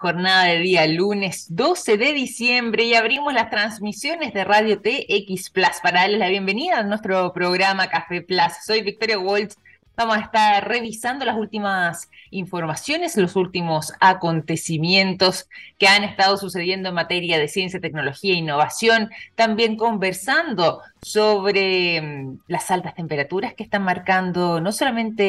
Jornada de día lunes 12 de diciembre y abrimos las transmisiones de Radio TX Plus para darles la bienvenida a nuestro programa Café Plus. Soy Victoria Waltz. Vamos a estar revisando las últimas informaciones, los últimos acontecimientos que han estado sucediendo en materia de ciencia, tecnología e innovación. También conversando sobre mm, las altas temperaturas que están marcando no solamente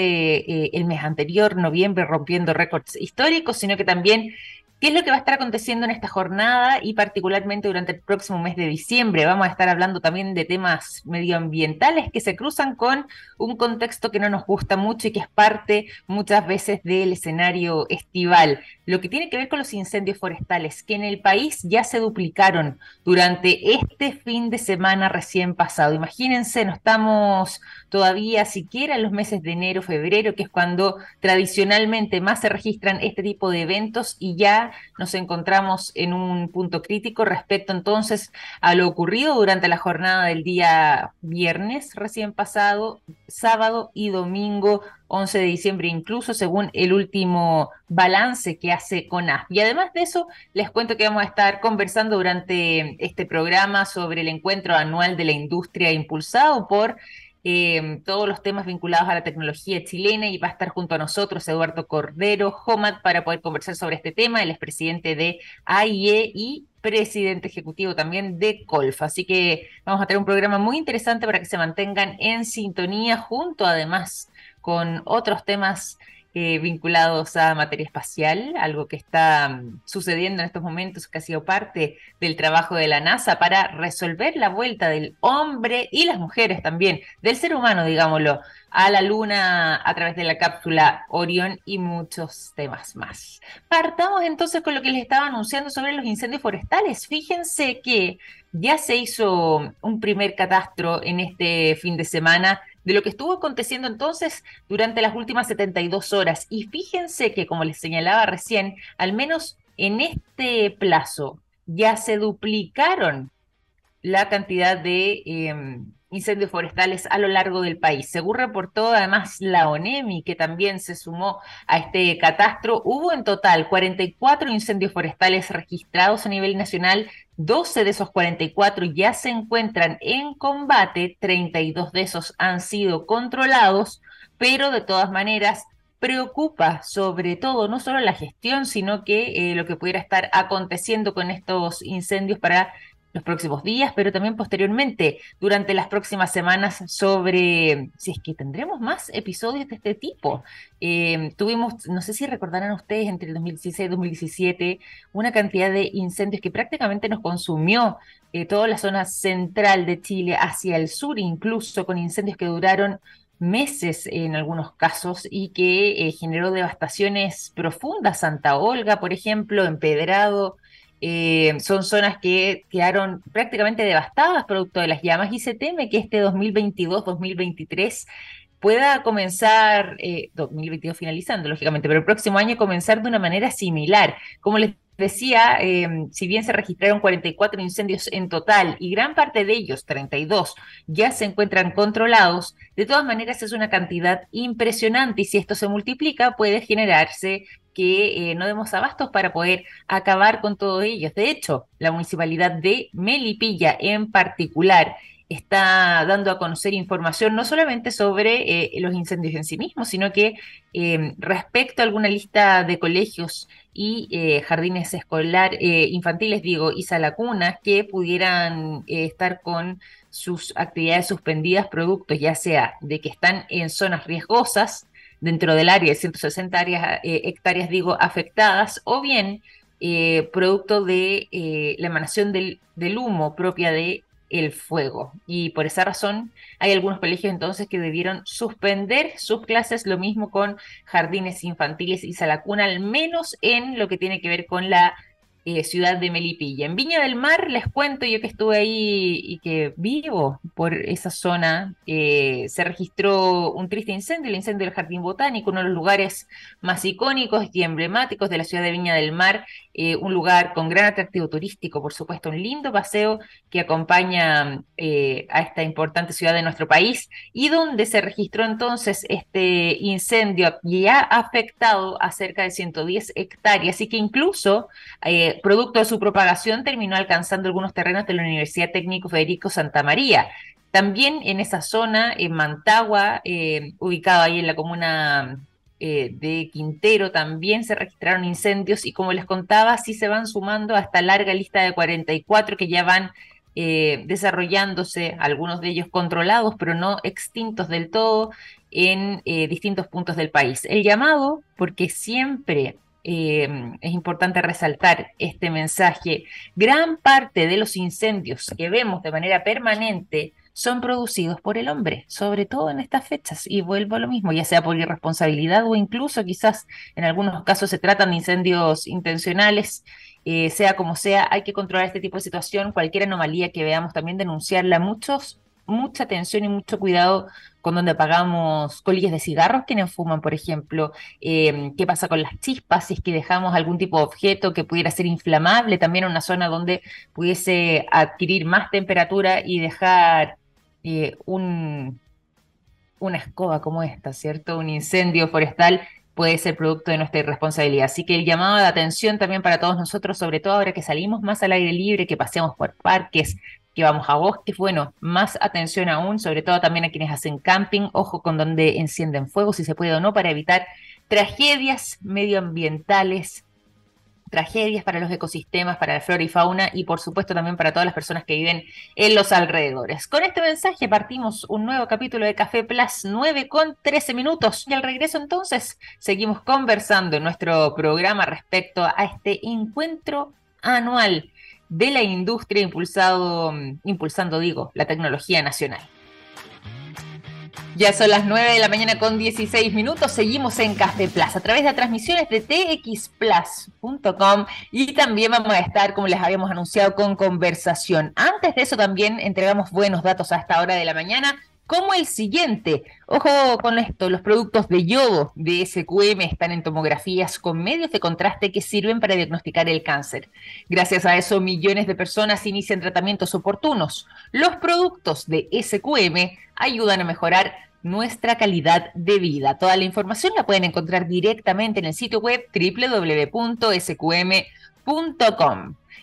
eh, el mes anterior, noviembre, rompiendo récords históricos, sino que también ¿Qué es lo que va a estar aconteciendo en esta jornada y particularmente durante el próximo mes de diciembre? Vamos a estar hablando también de temas medioambientales que se cruzan con un contexto que no nos gusta mucho y que es parte muchas veces del escenario estival. Lo que tiene que ver con los incendios forestales, que en el país ya se duplicaron durante este fin de semana recién pasado. Imagínense, no estamos todavía siquiera en los meses de enero, febrero, que es cuando tradicionalmente más se registran este tipo de eventos y ya nos encontramos en un punto crítico respecto entonces a lo ocurrido durante la jornada del día viernes recién pasado, sábado y domingo 11 de diciembre, incluso según el último balance que hace CONAF. Y además de eso, les cuento que vamos a estar conversando durante este programa sobre el encuentro anual de la industria impulsado por Em, todos los temas vinculados a la tecnología chilena y va a estar junto a nosotros Eduardo Cordero Homat para poder conversar sobre este tema. Él es presidente de AIE y presidente ejecutivo también de Colfa. Así que vamos a tener un programa muy interesante para que se mantengan en sintonía junto además con otros temas eh, vinculados a materia espacial, algo que está mm, sucediendo en estos momentos, que ha sido parte del trabajo de la NASA para resolver la vuelta del hombre y las mujeres también, del ser humano, digámoslo, a la Luna a través de la cápsula Orión y muchos temas más. Partamos entonces con lo que les estaba anunciando sobre los incendios forestales. Fíjense que ya se hizo un primer catastro en este fin de semana de lo que estuvo aconteciendo entonces durante las últimas 72 horas. Y fíjense que, como les señalaba recién, al menos en este plazo ya se duplicaron la cantidad de em, incendios forestales a lo largo del país. Según reportó además la ONEMI, que también se sumó a este catastro, hubo en total 44 incendios forestales registrados a nivel nacional. 12 de esos 44 ya se encuentran en combate, 32 de esos han sido controlados, pero de todas maneras preocupa sobre todo no solo la gestión, sino que eh, lo que pudiera estar aconteciendo con estos incendios para los próximos días, pero también posteriormente, durante las próximas semanas, sobre si es que tendremos más episodios de este tipo. Eh, tuvimos, no sé si recordarán ustedes, entre el 2016 y 2017, una cantidad de incendios que prácticamente nos consumió eh, toda la zona central de Chile hacia el sur, incluso con incendios que duraron meses en algunos casos y que eh, generó devastaciones profundas. Santa Olga, por ejemplo, empedrado, eh, son zonas que quedaron prácticamente devastadas producto de las llamas y se teme que este 2022-2023 pueda comenzar, 2022 eh, finalizando, lógicamente, pero el próximo año comenzar de una manera similar. Como les decía, em, si bien se registraron 44 incendios en total y gran parte de ellos, 32, ya se encuentran controlados, de todas maneras es una cantidad impresionante y si esto se multiplica puede generarse que eh, no demos abastos para poder acabar con todos ellos. De hecho, la municipalidad de Melipilla en particular está dando a conocer información no solamente sobre eh, los incendios en sí mismos, sino que em, respecto a alguna lista de colegios y eh, jardines escolar infantiles, digo, y salacunas que pudieran estar con sus actividades suspendidas producto ya sea de que están en zonas riesgosas, dentro del área de 160 áreas, eh, hectáreas, digo, afectadas, o bien eh, producto de eh, la emanación del, del, humo propia de el fuego. Y por esa razón hay algunos colegios entonces que debieron suspender sus clases, lo mismo con jardines infantiles y salacuna, al menos en lo que tiene que ver con la ciudad de Melipilla. En Viña del Mar, les cuento, yo que estuve ahí y que vivo por esa zona, eh, se registró un triste incendio, el incendio del Jardín Botánico, uno de los lugares más icónicos y emblemáticos de la ciudad de Viña del Mar, eh, un lugar con gran atractivo turístico, por supuesto, un lindo paseo que acompaña eh, a esta importante ciudad de nuestro país y donde se registró entonces este incendio y ha afectado a cerca de 110 hectáreas y que incluso, eh, producto de su propagación, terminó alcanzando algunos terrenos de la Universidad Técnico Federico Santa María. También en esa zona, en Mantagua, ubicado ahí en la comuna eh, de Quintero también se registraron incendios y como les contaba, sí se van sumando a esta larga lista de 44 que ya van eh, desarrollándose, algunos de ellos controlados, pero no extintos del todo en eh, distintos puntos del país. El llamado, porque siempre es importante resaltar este mensaje, gran parte de los incendios que vemos de manera permanente son producidos por el hombre, sobre todo en estas fechas. Y vuelvo a lo mismo, ya sea por irresponsabilidad o incluso quizás en algunos casos se tratan de incendios intencionales. Eh, sea como sea, hay que controlar este tipo de situación. Cualquier anomalía que veamos también denunciarla. Muchos, mucha atención y mucho cuidado con donde apagamos colillas de cigarros quienes fuman, por ejemplo. Em, ¿Qué pasa con las chispas? Si es que dejamos algún tipo de objeto que pudiera ser inflamable, también en una zona donde pudiese adquirir más temperatura y dejar eh, un, una escoba como esta, ¿cierto? Un incendio forestal puede ser producto de nuestra irresponsabilidad. Así que el llamado de atención también para todos nosotros, sobre todo ahora que salimos más al aire libre, que paseamos por parques, que vamos a bosques, bueno, más atención aún, sobre todo también a quienes hacen camping, ojo con donde encienden fuego, si se puede o no, para evitar tragedias medioambientales tragedias para los ecosistemas, para la flora y fauna y por supuesto también para todas las personas que viven en los alrededores. Con este mensaje partimos un nuevo capítulo de Café Plus 9 con 13 minutos y al regreso entonces seguimos conversando en nuestro programa respecto a este encuentro anual de la industria impulsado, impulsando digo, la tecnología nacional. Ya son las 9 de la mañana con 16 minutos. Seguimos en Café Plus a través de transmisiones de txplus.com y también vamos a estar, como les habíamos anunciado, con conversación. Antes de eso también entregamos buenos datos a esta hora de la mañana como el siguiente. Ojo con esto, los productos de yodo de SQM están en tomografías con medios de contraste que sirven para diagnosticar el cáncer. Gracias a eso, millones de personas inician tratamientos oportunos. Los productos de SQM ayudan a mejorar nuestra calidad de vida. Toda la información la pueden encontrar directamente en el sitio web www.sqm.com.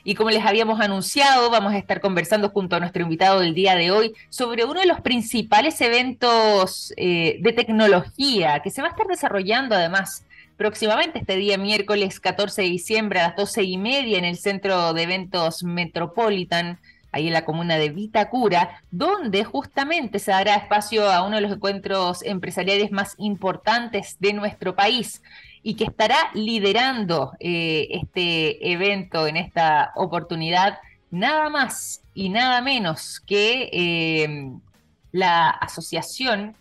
Y como les habíamos anunciado, vamos a estar conversando junto a nuestro invitado del día de hoy sobre uno de los principales eventos eh, de tecnología que se va a estar desarrollando además próximamente este día miércoles 14 de diciembre a las 12 y media en el Centro de Eventos Metropolitan ahí en la comuna de Vitacura, donde justamente se dará espacio a uno de los encuentros empresariales más importantes de nuestro país y que estará liderando eh, este evento en esta oportunidad, nada más y nada menos que eh, la asociación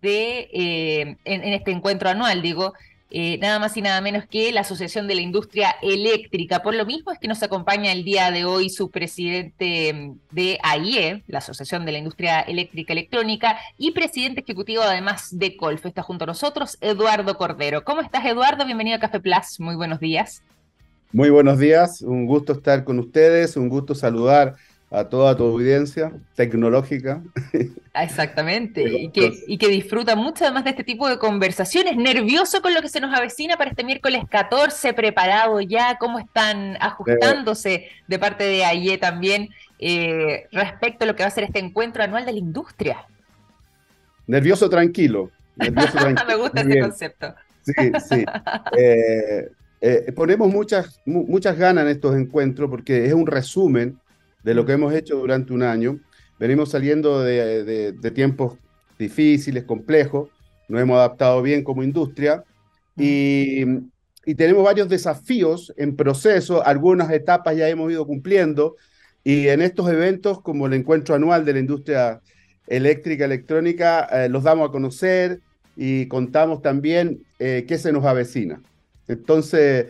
de, eh, en, este encuentro anual, digo, eh, nada más y nada menos que la Asociación de la Industria Eléctrica. Por lo mismo es que nos acompaña el día de hoy su presidente mm, de AIE, la Asociación de la Industria Eléctrica Electrónica, y presidente ejecutivo además de Colf. Está junto a nosotros Eduardo Cordero. ¿Cómo estás, Eduardo? Bienvenido a Café Plus. Muy buenos días. Muy buenos días, un gusto estar con ustedes, un gusto saludar a toda tu audiencia tecnológica. Exactamente, y que, y que disfruta mucho además de este tipo de conversaciones, nervioso con lo que se nos avecina para este miércoles 14, preparado ya, cómo están ajustándose de parte de AIE también eh, respecto a lo que va a ser este encuentro anual de la industria. Nervioso tranquilo. Nervioso, tranquilo. Me gusta ese concepto. Sí, sí. Eh, eh, ponemos muchas, muchas ganas en estos encuentros porque es un resumen de lo que hemos hecho durante un año. Venimos saliendo de, tiempos difíciles, complejos, nos hemos adaptado bien como industria y, tenemos varios desafíos en proceso, algunas etapas ya hemos ido cumpliendo y en estos eventos como el encuentro anual de la industria eléctrica, electrónica, eh, los damos a conocer y contamos también eh, qué se nos avecina. Entonces,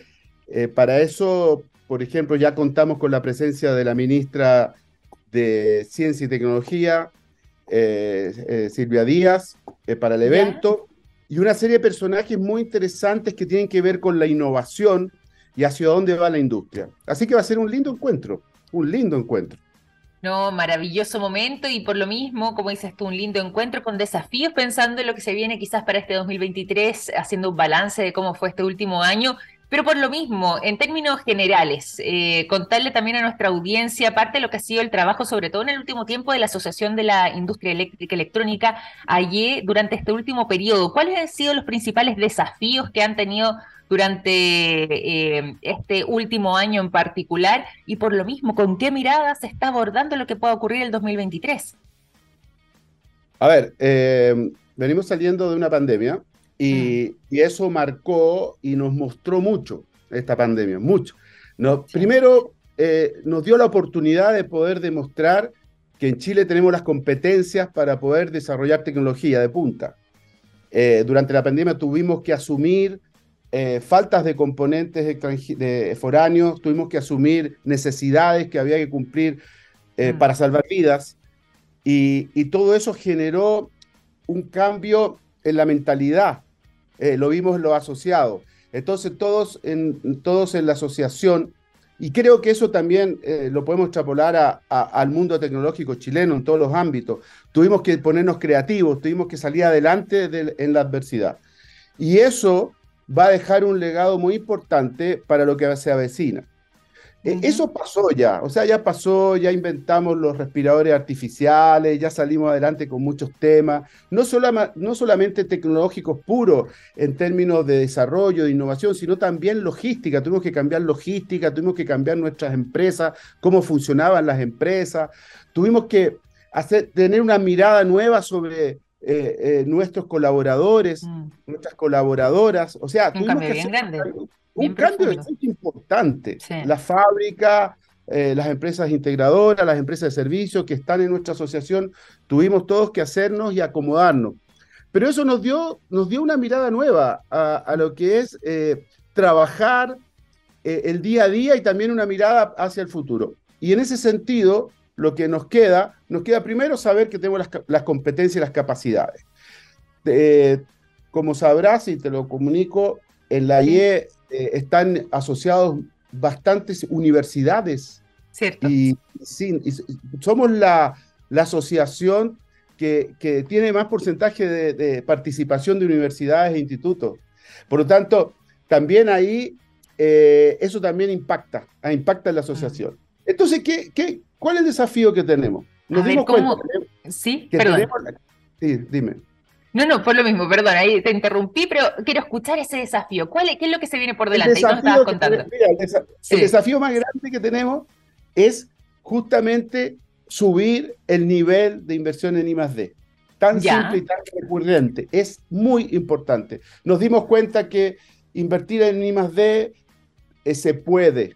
eh, para eso por ejemplo, ya contamos con la presencia de la ministra de Ciencia y Tecnología, eh, eh, Silvia Díaz, eh, para el evento, y una serie de personajes muy interesantes que tienen que ver con la innovación y hacia dónde va la industria. Así que va a ser un lindo encuentro, un lindo encuentro. No, maravilloso momento y por lo mismo, como dices tú, un lindo encuentro con desafíos pensando en lo que se viene quizás para este 2023, haciendo un balance de cómo fue este último año pero por lo mismo, en términos generales, eh, contarle también a nuestra audiencia, aparte de lo que ha sido el trabajo, sobre todo en el último tiempo, de la Asociación de la Industria Eléctrica Electrónica, allí durante este último periodo, ¿cuáles han sido los principales desafíos que han tenido durante eh, este último año en particular? Y por lo mismo, ¿con qué mirada se está abordando lo que pueda ocurrir el 2023? A ver, eh, venimos saliendo de una pandemia Mm. Y, eso marcó y nos mostró mucho esta pandemia, mucho. Primero, eh, nos dio la oportunidad de poder demostrar que en Chile tenemos las competencias para poder desarrollar tecnología de punta. Eh, durante la pandemia tuvimos que asumir eh, faltas de componentes de foráneos, tuvimos que asumir necesidades que había que cumplir mm. para salvar vidas, y, y, todo eso generó un cambio en la mentalidad eh, lo vimos los asociados. Entonces todos en, todos en la asociación, y creo que eso también eh, lo podemos extrapolar al mundo tecnológico chileno en todos los ámbitos, tuvimos que ponernos creativos, tuvimos que salir adelante en la adversidad. Y eso va a dejar un legado muy importante para lo que se avecina. E, eso pasó ya, o sea, ya pasó, ya inventamos los respiradores artificiales, ya salimos adelante con muchos temas, no, no solamente tecnológicos puros en términos de desarrollo, de innovación, sino también logística. Tuvimos que cambiar logística, tuvimos que cambiar nuestras empresas, cómo funcionaban las empresas, tuvimos que hacer, tener una mirada nueva sobre eh, eh, nuestros colaboradores, mm. nuestras colaboradoras, o sea, tuvimos que hacer un cambio bastante importante. La fábrica, eh, las empresas integradoras, las empresas de servicios que están en nuestra asociación, tuvimos todos que hacernos y acomodarnos. Pero eso nos dio, nos dio una mirada nueva a, lo que es eh, trabajar eh, el día a día y también una mirada hacia el futuro. Y en ese sentido, lo que nos queda, nos queda primero saber que tenemos las, competencias y las capacidades. como sabrás, y te lo comunico, en la IE eh, están asociados bastantes universidades. Cierto. Y, somos la, asociación que, tiene más porcentaje de, participación de universidades e institutos. Por lo tanto, también ahí eh, eso también impacta, ah, impacta en la asociación. Entonces, ¿qué, qué, cuál es el desafío que tenemos? Nos dimos cuenta sí, perdón. sí, dime. No, no, por lo mismo, perdón, ahí te interrumpí, pero quiero escuchar ese desafío. ¿Cuál es, ¿Qué es lo que se viene por delante? El desafío, contando. el, desafío más grande que tenemos es justamente subir el nivel de inversión en I+.D. Tan simple y tan recurrente. Es muy importante. Nos dimos cuenta que invertir en I+.D. Eh, se puede,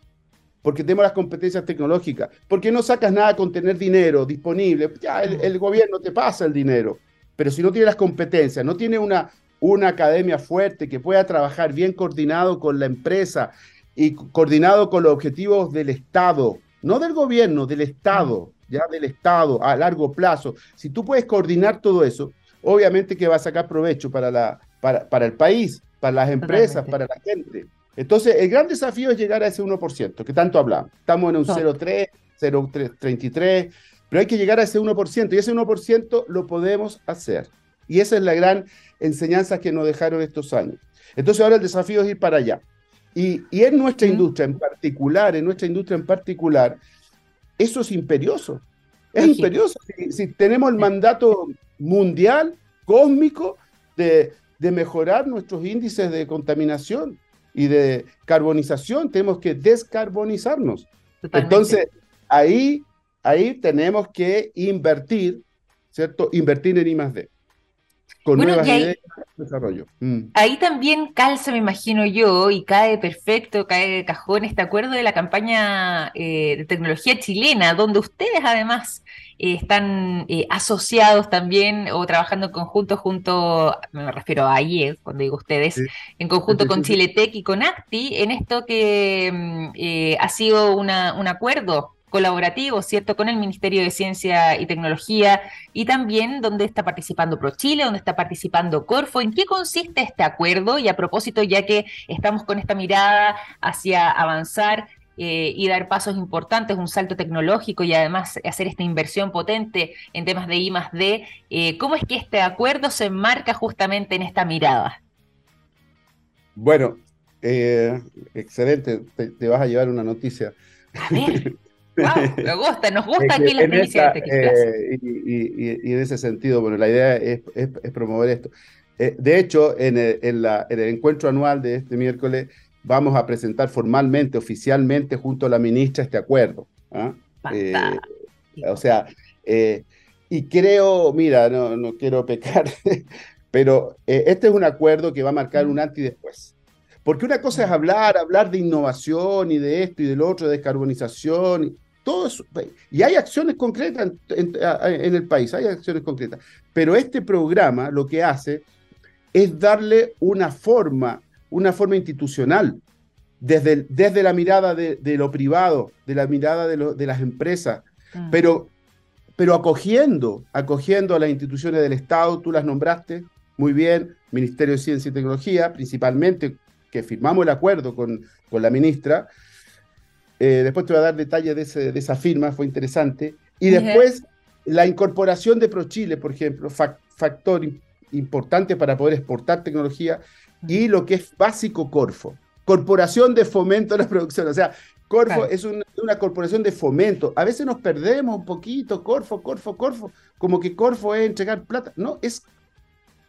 porque tenemos las competencias tecnológicas, porque no sacas nada con tener dinero disponible, ya el, mm. el gobierno te pasa el dinero pero si no tiene las competencias, no tiene una, una academia fuerte que pueda trabajar bien coordinado con la empresa y coordinado con los objetivos del Estado, no del gobierno, del Estado, ya del Estado a largo plazo. Si tú puedes coordinar todo eso, obviamente que va a sacar provecho para, la, para, para el país, para las empresas, para la gente. Entonces, el gran desafío es llegar a ese 1%, que tanto hablamos. Estamos en un 0,3, 0,33, pero hay que llegar a ese 1% y ese 1% lo podemos hacer. Y esa es la gran enseñanza que nos dejaron estos años. Entonces ahora el desafío es ir para allá. Y, en nuestra industria en particular, en nuestra industria en particular, eso es imperioso. Es imperioso. Si, tenemos el mandato mundial, cósmico, de, mejorar nuestros índices de contaminación y de carbonización, tenemos que descarbonizarnos. Entonces, ahí ahí tenemos que invertir, ¿cierto? Invertir en I+.D. Con nuevas ideas de desarrollo. Mm. Ahí también calza, me imagino yo, y cae perfecto, cae de cajón este acuerdo de la campaña eh, de tecnología chilena, donde ustedes además eh, están eh, asociados también o trabajando en conjunto junto, me refiero a AIE, cuando digo ustedes, en conjunto con Chile Tech y con ACTI, en esto que mm, ha sido un acuerdo colaborativo, ¿cierto?, con el Ministerio de Ciencia y Tecnología y también donde está participando ProChile, donde está participando Corfo. ¿En qué consiste este acuerdo? Y a propósito, ya que estamos con esta mirada hacia avanzar eh, y dar pasos importantes, un salto tecnológico y además hacer esta inversión potente en temas de I más D, eh, ¿cómo es que este acuerdo se enmarca justamente en esta mirada? Bueno, eh, excelente, te, vas a llevar una noticia. A ver. me gusta, nos gusta aquí la primicia de eh, y, en ese sentido, bueno, la idea es, promover esto. Eh, de hecho, en el, encuentro anual de este miércoles vamos a presentar formalmente, oficialmente, junto a la ministra este acuerdo. ¿ah? o sea, y creo, mira, no, no quiero pecar, pero este es un acuerdo que va a marcar un antes y después. Porque una cosa es hablar, hablar de innovación y de esto y del otro, de descarbonización, y todo eso. Y hay acciones concretas en, el país, hay acciones concretas. Pero este programa lo que hace es darle una forma, una forma institucional, desde, desde la mirada de, lo privado, de la mirada de, de las empresas, mm. pero, pero acogiendo, acogiendo a las instituciones del Estado, tú las nombraste muy bien, Ministerio de Ciencia y Tecnología, principalmente que firmamos el acuerdo con, con la ministra. Eh, después te voy a dar detalles de, de, esa firma, fue interesante. Y después la incorporación de ProChile, por ejemplo, factor importante para poder exportar tecnología, y lo que es básico Corfo, Corporación de Fomento de la Producción. O sea, Corfo es una corporación de fomento. A veces nos perdemos un poquito, Corfo, Corfo, Corfo, como que Corfo es entregar plata. No, es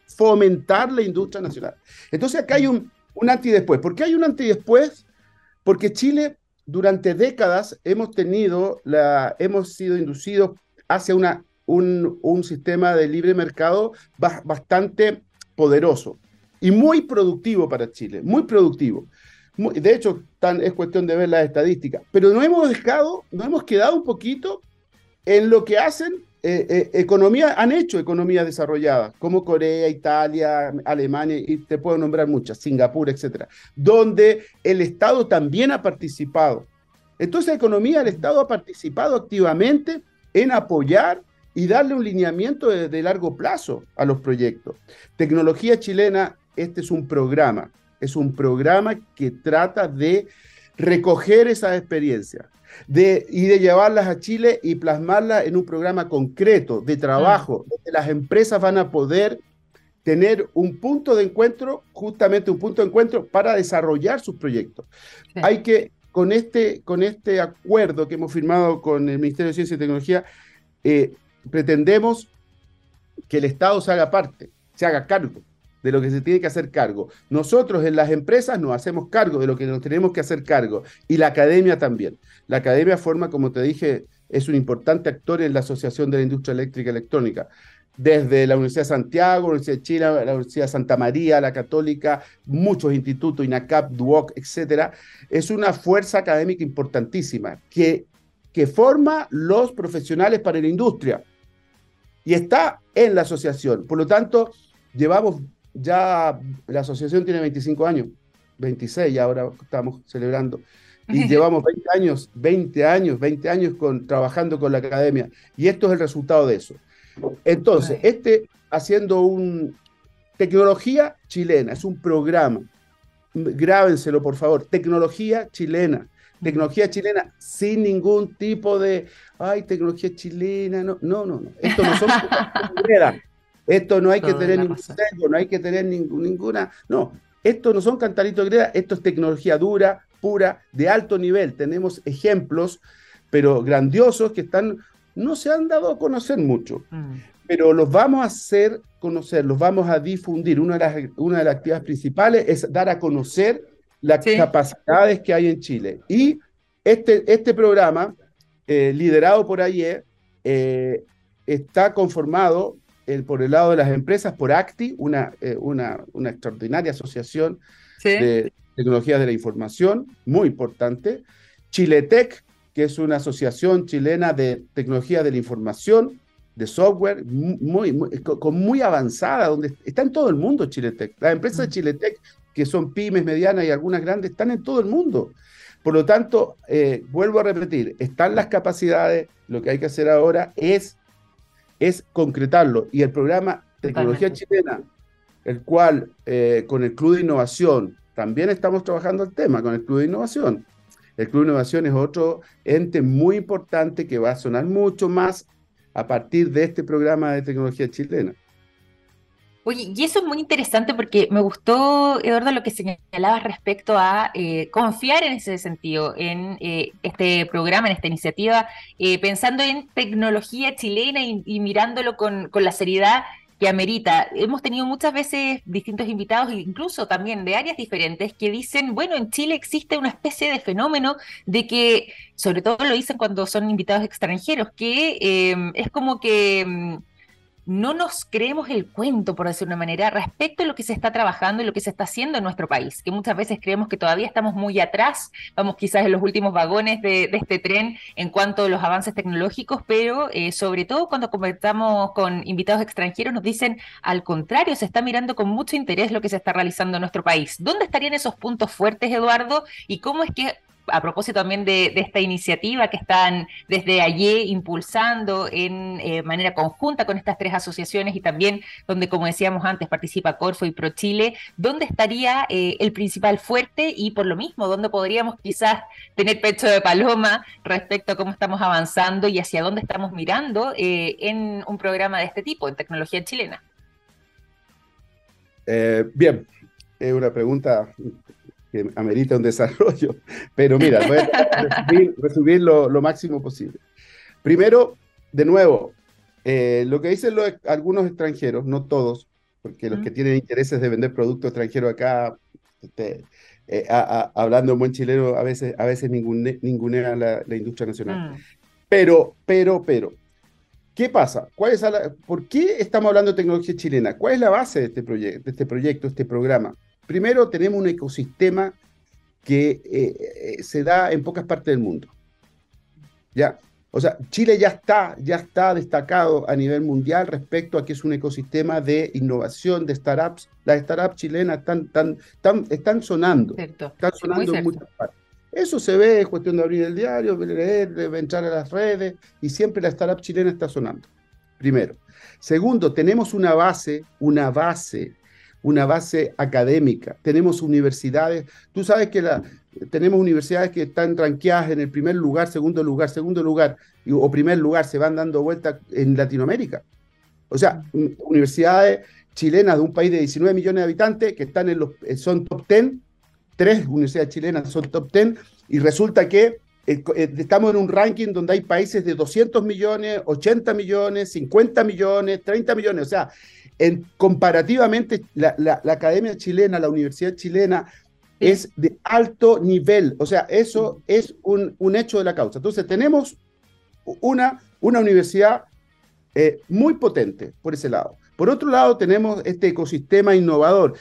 fomentar la industria nacional. Entonces acá hay un, un antes y después. ¿Por qué hay un antes y después? Porque Chile durante décadas hemos tenido, la, hemos sido inducidos hacia una, un, un sistema de libre mercado bastante poderoso y muy productivo para Chile, muy productivo. de hecho, tan, es cuestión de ver las estadísticas, pero no hemos dejado, no hemos quedado un poquito en lo que hacen eh, eh, economía, han hecho economías desarrolladas, como Corea, Italia, Alemania, y te puedo nombrar muchas, Singapur, etcétera, donde el Estado también ha participado. Entonces, la economía, el Estado ha participado activamente en apoyar y darle un lineamiento de, de largo plazo a los proyectos. Tecnología chilena, este es un programa, es un programa que trata de recoger esas experiencias de, y de llevarlas a Chile y plasmarlas en un programa concreto de trabajo, donde las empresas van a poder tener un punto de encuentro, justamente un punto de encuentro para desarrollar sus proyectos. Hay que, con este, con este acuerdo que hemos firmado con el Ministerio de Ciencia y Tecnología, eh, pretendemos que el Estado se haga parte, se haga cargo de lo que se tiene que hacer cargo. Nosotros en las empresas nos hacemos cargo de lo que nos tenemos que hacer cargo y la academia también. La academia forma, como te dije, es un importante actor en la Asociación de la Industria Eléctrica Electrónica. Desde la Universidad de Santiago, la Universidad de Chile, la Universidad de Santa María, la Católica, muchos institutos, INACAP, DUOC, etcétera, es una fuerza académica importantísima que, que forma los profesionales para la industria y está en la asociación. Por lo tanto, llevamos ya la asociación tiene 25 años, 26 y ahora estamos celebrando. Y llevamos 20 años, 20 años, 20 años con, trabajando con la academia. Y esto es el resultado de eso. Entonces, este haciendo un tecnología chilena, es un programa. Grábenselo, por favor. Tecnología chilena. Tecnología chilena sin ningún tipo de, ay, tecnología chilena. No, no, no. no. Esto no son Esto no hay que tener ningún no hay que tener ninguna. No, esto no son cantaritos de greda, esto es tecnología dura, pura, de alto nivel. Tenemos ejemplos, pero grandiosos, que están, no se han dado a conocer mucho. Mm. Pero los vamos a hacer conocer, los vamos a difundir. Una de las, una de las actividades principales es dar a conocer las capacidades que hay en Chile. Y este, este programa, eh, liderado por AIE, eh, está conformado por el lado de las empresas, por ACTI, una, eh, una, una, extraordinaria asociación de tecnologías de la información, muy importante. Chiletec, que es una asociación chilena de tecnologías de la información, de software, muy, con muy avanzada, donde está en todo el mundo Chiletec. Las empresas de mm. Chiletec, que son pymes, medianas y algunas grandes, están en todo el mundo. Por lo tanto, eh, vuelvo a repetir, están las capacidades, lo que hay que hacer ahora es, es concretarlo. Y el programa Tecnología Chilena, el cual eh, con el Club de Innovación, también estamos trabajando el tema con el Club de Innovación. El Club de Innovación es otro ente muy importante que va a sonar mucho más a partir de este programa de tecnología chilena. Oye, y eso es muy interesante porque me gustó, Eduardo, lo que señalabas respecto a eh, confiar en ese sentido, en eh, este programa, en esta iniciativa, eh, pensando en tecnología chilena y, mirándolo con, la seriedad que amerita. Hemos tenido muchas veces distintos invitados, incluso también de áreas diferentes, que dicen, bueno, en Chile existe una especie de fenómeno de que, sobre todo lo dicen cuando son invitados extranjeros, que es como que mm, no nos creemos el cuento, por decir una manera, respecto a lo que se está trabajando y lo que se está haciendo en nuestro país, que muchas veces creemos que todavía estamos muy atrás, vamos quizás en los últimos vagones de, este tren en cuanto a los avances tecnológicos, pero eh, sobre todo cuando conversamos con invitados extranjeros nos dicen, al contrario, se está mirando con mucho interés lo que se está realizando en nuestro país. ¿Dónde estarían esos puntos fuertes, Eduardo? ¿Y cómo es que a propósito también de, esta iniciativa que están desde allí impulsando en eh, manera conjunta con estas tres asociaciones y también donde, como decíamos antes, participa Corfo y ProChile, ¿dónde estaría eh, el principal fuerte y por lo mismo, dónde podríamos quizás tener pecho de paloma respecto a cómo estamos avanzando y hacia dónde estamos mirando eh, en un programa de este tipo, en tecnología chilena? bien, es una pregunta que amerita un desarrollo. Pero mira, voy a resumir, lo, máximo posible. Primero, de nuevo, eh, lo que dicen algunos extranjeros, no todos, porque los que tienen intereses de vender productos extranjeros acá, este, eh, hablando en buen chileno, a veces, a veces ningunean la, la, industria nacional. Mm. Pero, pero, pero, ¿qué pasa? ¿Cuál es ¿Por qué estamos hablando de tecnología chilena? ¿Cuál es la base de este, proyecto, de este proyecto, este programa? Primero, tenemos un ecosistema que eh, eh, se da en pocas partes del mundo. ¿Ya? O sea, Chile ya está, ya está destacado a nivel mundial respecto a que es un ecosistema de innovación, de startups. Las startups chilenas están, están sonando. Están sonando en muchas partes. Eso se ve, es cuestión de abrir el diario, leer, de entrar a las redes, y siempre la startup chilena está sonando. Primero. Segundo, tenemos una base, una base una base académica, tenemos universidades, tú sabes que la, tenemos universidades que están tranqueadas en el primer lugar, segundo lugar, segundo lugar o primer lugar, se van dando vueltas en Latinoamérica. O sea, universidades chilenas de un país de 19 millones de habitantes que están en los, eh, son top 10, tres universidades chilenas son top 10, y resulta que eh, eh, estamos en un ranking donde hay países de 200 millones, 80 millones, 50 millones, 30 millones, o sea, en, comparativamente la, academia chilena, la universidad chilena, es de alto nivel. O sea, eso es un, hecho de la causa. Entonces, tenemos una, una universidad eh, muy potente por ese lado. Por otro lado, tenemos este ecosistema innovador.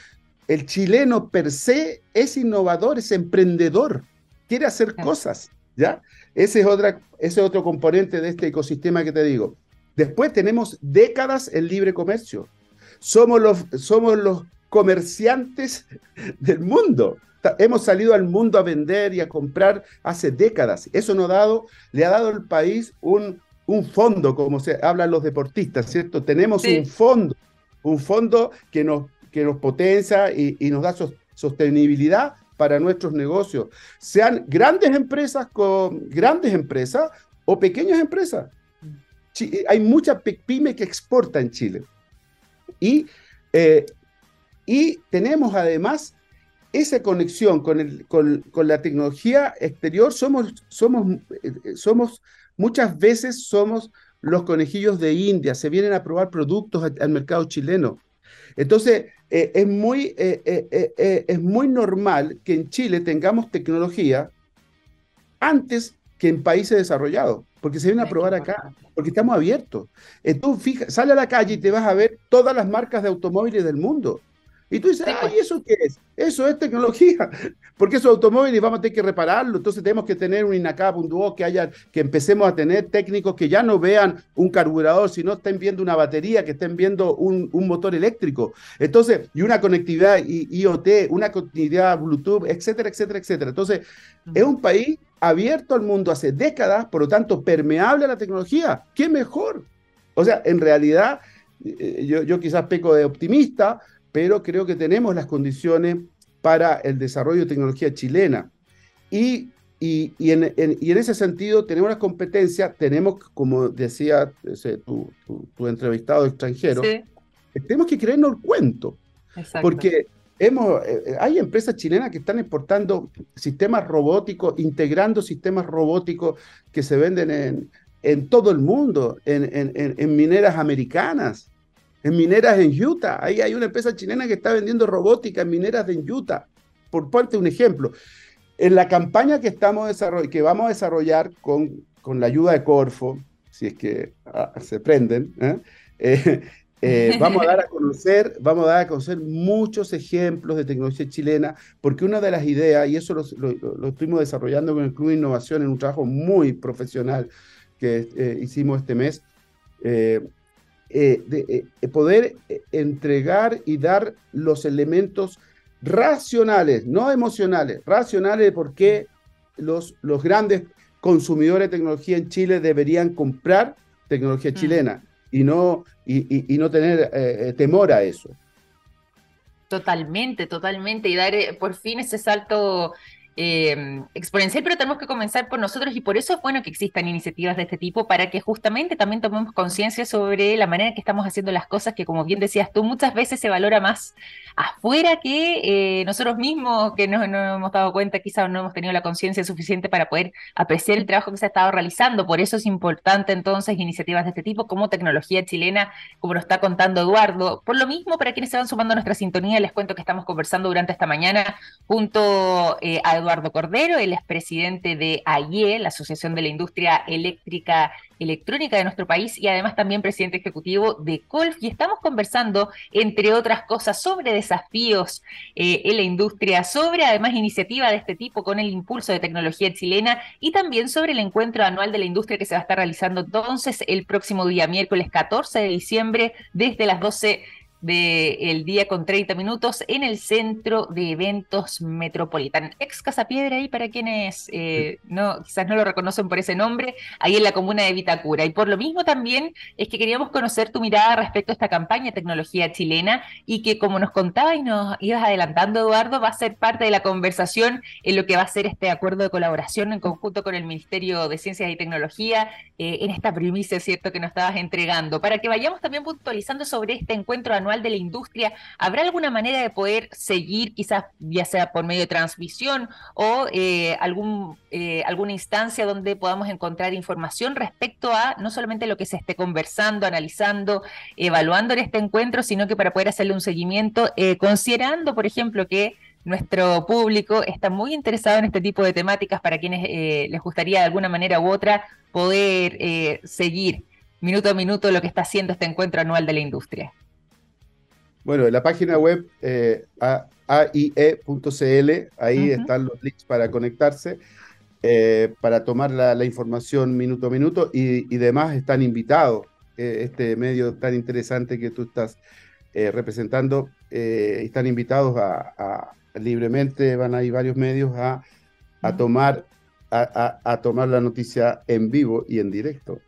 El chileno per se es innovador, es emprendedor, quiere hacer cosas, ¿ya? Ese es, otra, ese es otro componente de este ecosistema que te digo. Después tenemos décadas en libre comercio somos los, somos los comerciantes del mundo. Hemos salido al mundo a vender y a comprar hace décadas. Eso nos ha dado, le ha dado al país un, un fondo, como se hablan los deportistas, ¿cierto? Tenemos un fondo, un fondo que nos, que nos potencia y, nos da sostenibilidad para nuestros negocios, sean grandes empresas con grandes empresas o pequeñas empresas. Hay muchas pymes que exportan en Chile. Y, eh, y tenemos además esa conexión con, el, con, la tecnología exterior. Somos, somos, eh, somos, muchas veces somos los conejillos de India, se vienen a probar productos al, mercado chileno. Entonces, eh, es, muy, es muy normal que en Chile tengamos tecnología antes que en países desarrollados porque se vienen a probar acá, porque estamos abiertos. Tú fija, sale a la calle y te vas a ver todas las marcas de automóviles del mundo. Y tú dices, ay, pues. ¿eso qué es? Eso es tecnología, porque esos automóviles vamos a tener que repararlo, entonces tenemos que tener un INACAP, un DUO, que haya, que empecemos a tener técnicos que ya no vean un carburador, sino estén viendo una batería, que estén viendo un, motor eléctrico. Entonces, y una conectividad IoT, una conectividad Bluetooth, etcétera, etcétera, etcétera. Entonces, es un país abierto al mundo hace décadas, por lo tanto, permeable a la tecnología. ¿Qué mejor? O sea, en realidad, eh, yo, yo quizás peco de optimista, pero creo que tenemos las condiciones para el desarrollo de tecnología chilena. Y, y, y, en, y en, ese sentido tenemos las competencias, tenemos, como decía ese, tu, tu, entrevistado extranjero, tenemos que creernos el cuento. Porque hemos, eh, hay empresas chilenas que están exportando sistemas robóticos, integrando sistemas robóticos que se venden en, en todo el mundo, en, en, en mineras americanas en mineras en Utah. Ahí hay una empresa chilena que está vendiendo robótica en mineras en Utah, por parte un ejemplo. En la campaña que, estamos que vamos a desarrollar con, con la ayuda de Corfo, si es que ah, se prenden, ¿eh? Eh, eh, vamos a dar a conocer, vamos a dar a conocer muchos ejemplos de tecnología chilena, porque una de las ideas, y eso lo, lo, estuvimos desarrollando con el Club de Innovación en un trabajo muy profesional que hicimos este mes, eh, de eh, poder eh, entregar y dar los elementos racionales, no emocionales, racionales de por qué los, los grandes consumidores de tecnología en Chile deberían comprar tecnología mm. chilena y no, y, y, no tener temor a eso. Totalmente, totalmente. Y dar por fin ese salto eh, exponencial, pero tenemos que comenzar por nosotros y por eso es bueno que existan iniciativas de este tipo para que justamente también tomemos conciencia sobre la manera que estamos haciendo las cosas, que como bien decías tú, muchas veces se valora más afuera que eh, nosotros mismos, que no, hemos dado cuenta, quizás no hemos tenido la conciencia suficiente para poder apreciar el trabajo que se ha estado realizando. Por eso es importante entonces iniciativas de este tipo como tecnología chilena, como lo está contando Eduardo. Por lo mismo, para quienes se van sumando a nuestra sintonía, les cuento que estamos conversando durante esta mañana junto eh, a Eduardo Eduardo Cordero, él es presidente de AIE, la Asociación de la Industria Eléctrica Electrónica de nuestro país, y además también presidente ejecutivo de Colf. Y estamos conversando, entre otras cosas, sobre desafíos eh, en la industria, sobre además iniciativa de este tipo con el impulso de tecnología chilena y también sobre el encuentro anual de la industria que se va a estar realizando entonces el próximo día, miércoles 14 de diciembre, desde las 12 del día con 30 minutos en el centro de eventos Metropolitan. Ex Casa Piedra ahí para quienes eh, no, quizás no lo reconocen por ese nombre, ahí en la comuna de Vitacura. Y por lo mismo también es que queríamos conocer tu mirada respecto a esta campaña de tecnología chilena y que como nos contaba y nos ibas adelantando Eduardo, va a ser parte de la conversación en lo que va a ser este acuerdo de colaboración en conjunto con el Ministerio de Ciencias y Tecnología eh, en esta primicia, ¿cierto?, que nos estabas entregando, para que vayamos también puntualizando sobre este encuentro anual de la industria, ¿habrá alguna manera de poder seguir, quizás ya sea por medio de transmisión o eh, algún, eh, alguna instancia donde podamos encontrar información respecto a no solamente lo que se esté conversando, analizando, evaluando en este encuentro, sino que para poder hacerle un seguimiento, eh, considerando, por ejemplo, que nuestro público está muy interesado en este tipo de temáticas para quienes les gustaría de alguna manera u otra poder seguir minuto a minuto lo que está haciendo este encuentro anual de la industria. Bueno, en la página web eh, aie.cl, ahí están los links para conectarse, eh, para tomar la, información minuto a minuto y, y demás están invitados. Eh, este medio tan interesante que tú estás eh, representando, están invitados a, libremente, van a ir varios medios a, a tomar, a tomar la noticia en vivo y en directo.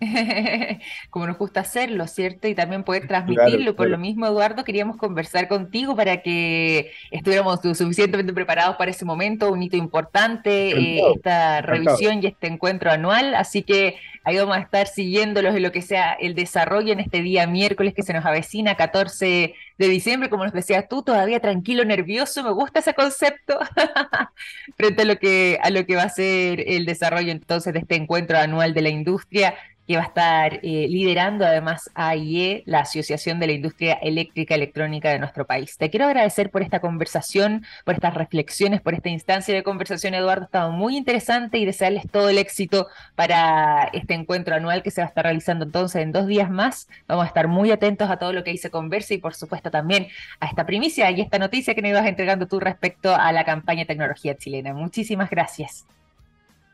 como nos gusta hacerlo, ¿cierto? Y también poder transmitirlo. Por lo mismo, Eduardo, queríamos conversar contigo para que estuviéramos suficientemente preparados para ese momento, un hito importante, eh, esta revisión y este encuentro anual. Así que ahí vamos a estar siguiéndolos en lo que sea el desarrollo en este día miércoles que se nos avecina, 14 de diciembre, como nos decías tú, todavía tranquilo, nervioso, me gusta ese concepto, frente a lo, que, a lo que va a ser el desarrollo entonces de este encuentro anual de la industria que va a estar eh, liderando además AIE, la Asociación de la Industria Eléctrica Electrónica de nuestro país. Te quiero agradecer por esta conversación, por estas reflexiones, por esta instancia de conversación, Eduardo. Ha estado muy interesante y desearles todo el éxito para este encuentro anual que se va a estar realizando entonces en dos días más. Vamos a estar muy atentos a todo lo que ahí se converse y por supuesto también a esta primicia y esta noticia que nos ibas entregando tú respecto a la campaña Tecnología Chilena. Muchísimas gracias.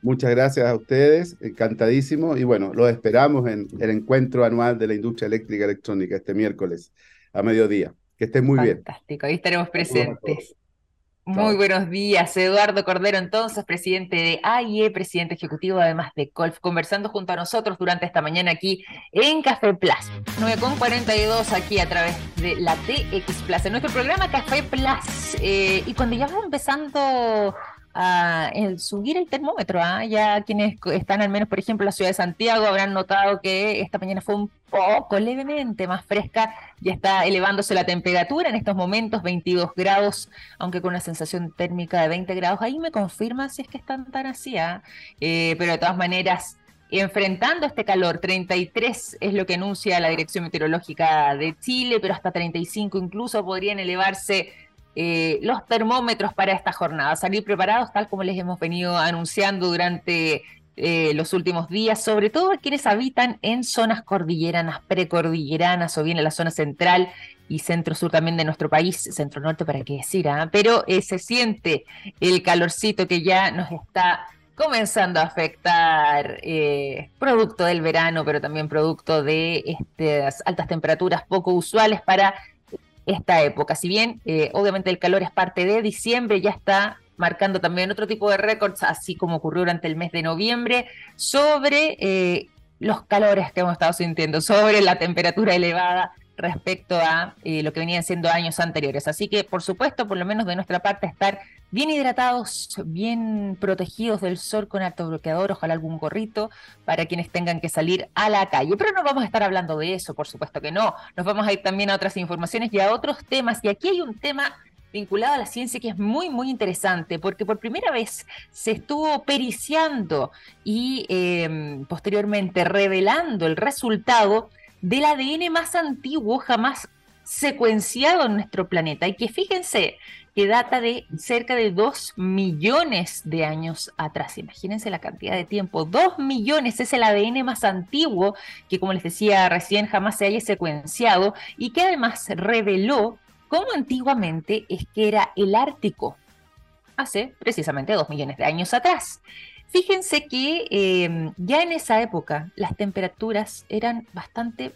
Muchas gracias a ustedes, encantadísimo. Y bueno, los esperamos en el encuentro anual de la industria eléctrica electrónica este miércoles a mediodía. Que estén muy bien. Fantástico, ahí estaremos presentes. Muy buenos días, Eduardo Cordero, entonces, presidente de AIE, presidente ejecutivo además de Colf, conversando junto a nosotros durante esta mañana aquí en Café Plus. 9.42 aquí a través de la TX Plus, en nuestro programa Café Plus. Eh, y cuando ya vamos empezando el subir el termómetro. ¿ah? Ya quienes están al menos, por ejemplo, en la ciudad de Santiago habrán notado que esta mañana fue un poco levemente más fresca. Ya está elevándose la temperatura en estos momentos, 22 grados, aunque con una sensación térmica de 20 grados. Ahí me confirma si es que están tan así. ¿ah? Eh, pero de todas maneras, enfrentando este calor. 33 es lo que anuncia la Dirección Meteorológica de Chile, pero hasta 35 incluso podrían elevarse eh, los termómetros para esta jornada. Salir preparados, tal como les hemos venido anunciando durante eh, los últimos días, sobre todo a quienes habitan en zonas cordilleranas, precordilleranas o bien en la zona central y centro-sur también de nuestro país, centro-norte para qué decir, ¿ah? pero eh, se siente el calorcito que ya nos está comenzando a afectar producto del verano, pero también producto de estas altas temperaturas poco usuales para esta época. Si bien eh, obviamente el calor es parte de diciembre, ya está marcando también otro tipo de récords, así como ocurrió durante el mes de noviembre, sobre eh, los calores que hemos estado sintiendo, sobre la temperatura elevada respecto a eh, lo que venían siendo años anteriores. Así que, por supuesto, por lo menos de nuestra parte, estar bien hidratados, bien protegidos del sol con alto bloqueador, ojalá algún gorrito para quienes tengan que salir a la calle. Pero no vamos a estar hablando de eso, por supuesto que no. Nos vamos a ir también a otras informaciones y a otros temas. Y aquí hay un tema vinculado a la ciencia que es muy, muy interesante, porque por primera vez se estuvo periciando y em, posteriormente revelando el resultado del ADN más antiguo jamás secuenciado en nuestro planeta. Y que fíjense que data de cerca de 2 millones de años atrás. Imagínense la cantidad de tiempo. 2 millones es el ADN más antiguo que, como les decía recién, jamás se haya secuenciado y que además reveló cómo antiguamente es que era el Ártico, hace precisamente 2 millones de años atrás. Fíjense que em, ya en esa época las temperaturas eran bastante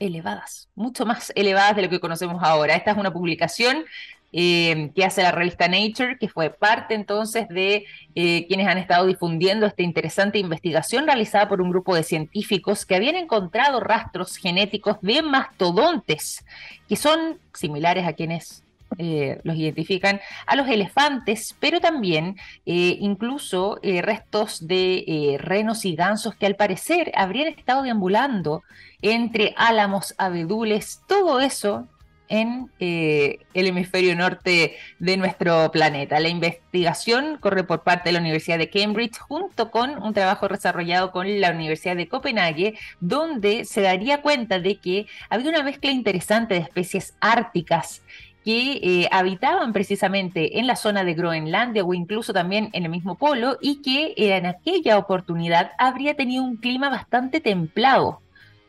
elevadas, mucho más elevadas de lo que conocemos ahora. Esta es una publicación em, que hace la revista Nature, que fue parte entonces de eh, quienes han estado difundiendo esta interesante investigación realizada por un grupo de científicos que habían encontrado rastros genéticos de mastodontes, que son similares a quienes eh, los identifican a los elefantes, pero también eh, incluso eh, restos de renos y gansos que al parecer habrían estado deambulando entre álamos, abedules, todo eso en el hemisferio norte de nuestro planeta. La investigación corre por parte de la Universidad de Cambridge junto con un trabajo desarrollado con la Universidad de Copenhague, donde se daría cuenta de que había una mezcla interesante de especies árticas que eh, habitaban precisamente en la zona de Groenlandia o incluso también en el mismo polo y que en aquella oportunidad habría tenido un clima bastante templado,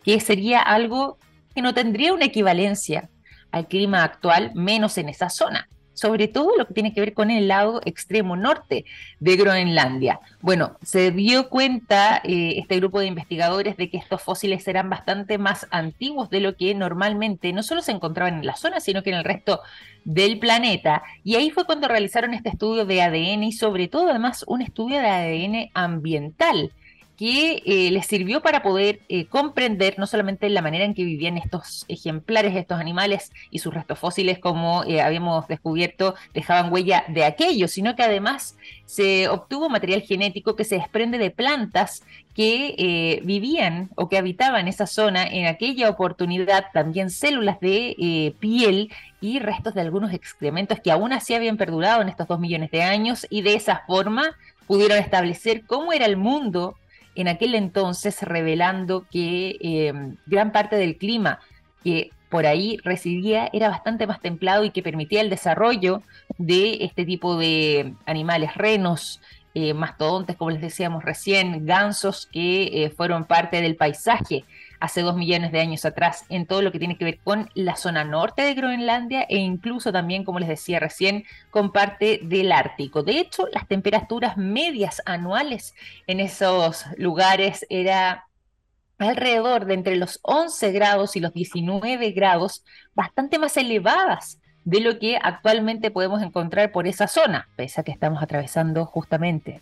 que sería algo que no tendría una equivalencia al clima actual, menos en esa zona sobre todo lo que tiene que ver con el lado extremo norte de Groenlandia. Bueno, se dio cuenta eh, este grupo de investigadores de que estos fósiles eran bastante más antiguos de lo que normalmente no solo se encontraban en la zona, sino que en el resto del planeta. Y ahí fue cuando realizaron este estudio de ADN y sobre todo además un estudio de ADN ambiental que eh, les sirvió para poder eh, comprender no solamente la manera en que vivían estos ejemplares, estos animales y sus restos fósiles, como eh, habíamos descubierto, dejaban huella de aquello, sino que además se obtuvo material genético que se desprende de plantas que vivían o que habitaban esa zona. En aquella oportunidad, también células de piel y restos de algunos excrementos que aún así habían perdurado en estos dos millones de años y de esa forma pudieron establecer cómo era el mundo en aquel entonces revelando que em, gran parte del clima que por ahí residía era bastante más templado y que permitía el desarrollo de este tipo de animales, renos, eh, mastodontes, como les decíamos recién, gansos que eh, fueron parte del paisaje hace dos millones de años atrás en todo lo que tiene que ver con la zona norte de Groenlandia e incluso también, como les decía recién, con parte del Ártico. De hecho, las temperaturas medias anuales en esos lugares era alrededor de entre los 11 grados y los 19 grados, bastante más elevadas de lo que actualmente podemos encontrar por esa zona, pese a que estamos atravesando justamente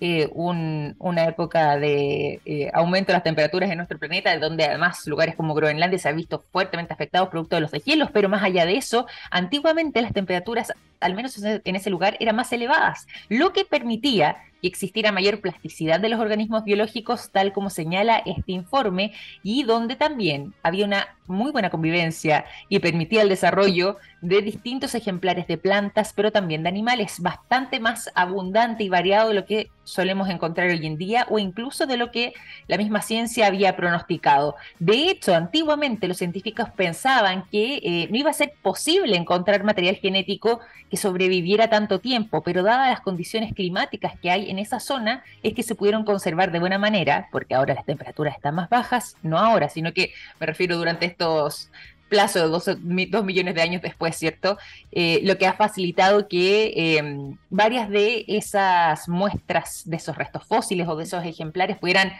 eh, una época de eh, aumento de las temperaturas en nuestro planeta, donde además lugares como Groenlandia se han visto fuertemente afectados producto de los deshielos, pero más allá de eso, antiguamente las temperaturas, al menos en ese lugar, eran más elevadas, lo que permitía que existiera mayor plasticidad de los organismos biológicos, tal como señala este informe, y donde también había una muy buena convivencia y permitía el desarrollo de distintos ejemplares de plantas, pero también de animales, bastante más abundante y variado de lo que solemos encontrar hoy en día o incluso de lo que la misma ciencia había pronosticado. De hecho, antiguamente los científicos pensaban que eh, no iba a ser posible encontrar material genético que sobreviviera tanto tiempo, pero dadas las condiciones climáticas que hay en esa zona, es que se pudieron conservar de buena manera, porque ahora las temperaturas están más bajas, no ahora, sino que me refiero durante estos plazo de dos, millones de años después, ¿cierto? Eh, lo que ha facilitado que em, varias de esas muestras de esos restos fósiles o de esos ejemplares pudieran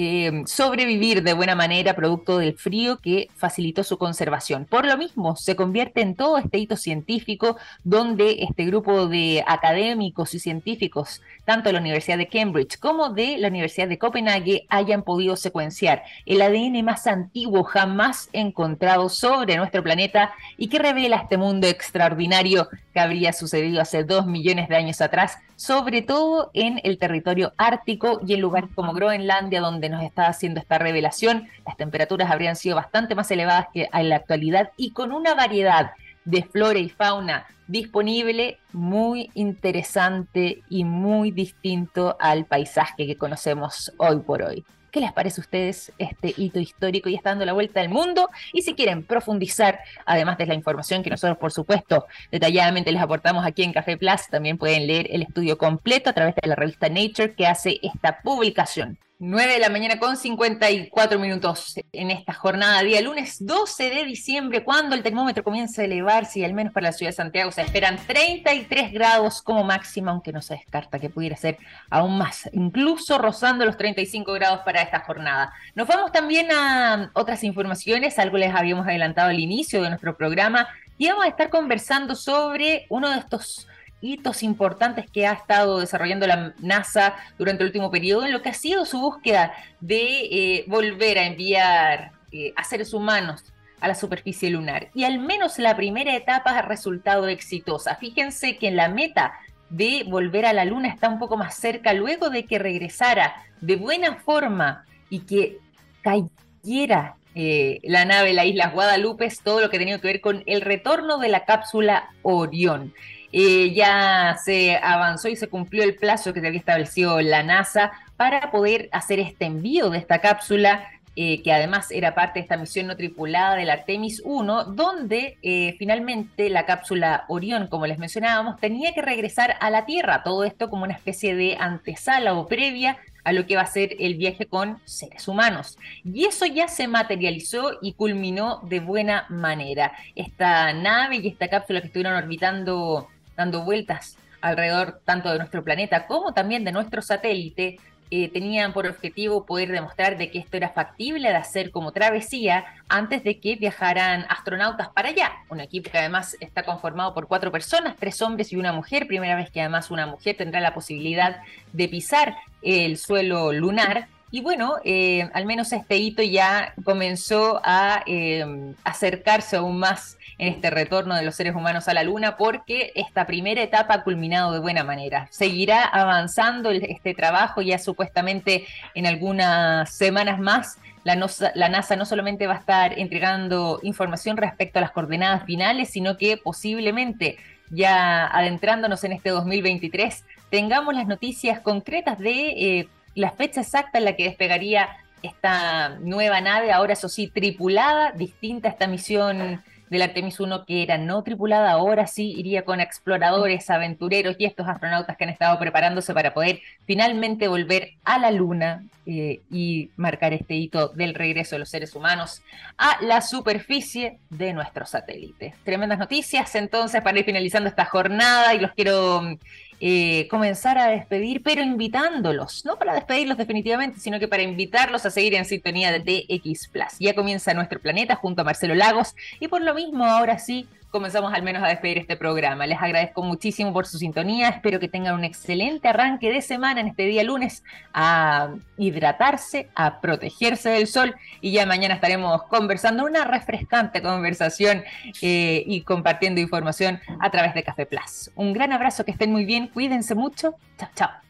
eh, sobrevivir de buena manera producto del frío que facilitó su conservación. Por lo mismo, se convierte en todo este hito científico donde este grupo de académicos y científicos, tanto de la Universidad de Cambridge como de la Universidad de Copenhague, hayan podido secuenciar el ADN más antiguo jamás encontrado sobre nuestro planeta y que revela este mundo extraordinario que habría sucedido hace dos millones de años atrás, sobre todo en el territorio ártico y en lugares como Groenlandia, donde nos está haciendo esta revelación, las temperaturas habrían sido bastante más elevadas que en la actualidad y con una variedad de flora y fauna disponible muy interesante y muy distinto al paisaje que conocemos hoy por hoy. ¿Qué les parece a ustedes este hito histórico y está dando la vuelta al mundo? Y si quieren profundizar, además de la información que nosotros, por supuesto, detalladamente les aportamos aquí en Café Plus, también pueden leer el estudio completo a través de la revista Nature que hace esta publicación. 9 de la mañana con 54 minutos en esta jornada, día lunes 12 de diciembre, cuando el termómetro comienza a elevarse y al menos para la ciudad de Santiago se esperan 33 grados como máximo, aunque no se descarta que pudiera ser aún más, incluso rozando los 35 grados para esta jornada. Nos vamos también a otras informaciones, algo les habíamos adelantado al inicio de nuestro programa, y vamos a estar conversando sobre uno de estos hitos importantes que ha estado desarrollando la NASA durante el último periodo en lo que ha sido su búsqueda de eh, volver a enviar eh, a seres humanos a la superficie lunar. Y al menos la primera etapa ha resultado exitosa. Fíjense que la meta de volver a la luna está un poco más cerca luego de que regresara de buena forma y que cayera eh, la nave, la isla Guadalupe, todo lo que tenía que ver con el retorno de la cápsula Orión. Eh, ya se avanzó y se cumplió el plazo que se había establecido la NASA para poder hacer este envío de esta cápsula, eh, que además era parte de esta misión no tripulada del Artemis 1, donde eh, finalmente la cápsula Orión, como les mencionábamos, tenía que regresar a la Tierra. Todo esto como una especie de antesala o previa a lo que va a ser el viaje con seres humanos. Y eso ya se materializó y culminó de buena manera. Esta nave y esta cápsula que estuvieron orbitando dando vueltas alrededor tanto de nuestro planeta como también de nuestro satélite, eh, tenían por objetivo poder demostrar de que esto era factible de hacer como travesía antes de que viajaran astronautas para allá. Un equipo que además está conformado por cuatro personas, tres hombres y una mujer, primera vez que además una mujer tendrá la posibilidad de pisar el suelo lunar y bueno, eh, al menos este hito ya comenzó a eh, acercarse aún más en este retorno de los seres humanos a la Luna porque esta primera etapa ha culminado de buena manera. Seguirá avanzando este trabajo ya supuestamente en algunas semanas más. La, la NASA no solamente va a estar entregando información respecto a las coordenadas finales, sino que posiblemente ya adentrándonos en este 2023 tengamos las noticias concretas de... Eh, la fecha exacta en la que despegaría esta nueva nave, ahora eso sí, tripulada, distinta a esta misión del Artemis 1 que era no tripulada, ahora sí iría con exploradores, aventureros y estos astronautas que han estado preparándose para poder finalmente volver a la Luna eh, y marcar este hito del regreso de los seres humanos a la superficie de nuestro satélite. Tremendas noticias entonces para ir finalizando esta jornada y los quiero eh, comenzar a despedir, pero invitándolos, no para despedirlos definitivamente, sino que para invitarlos a seguir en sintonía de TX Plus. Ya comienza nuestro planeta junto a Marcelo Lagos y por lo mismo ahora sí comenzamos al menos a despedir este programa. Les agradezco muchísimo por su sintonía. Espero que tengan un excelente arranque de semana en este día lunes a hidratarse, a protegerse del sol y ya mañana estaremos conversando una refrescante conversación eh, y compartiendo información a través de Café Plus. Un gran abrazo, que estén muy bien, cuídense mucho. Chao, chao.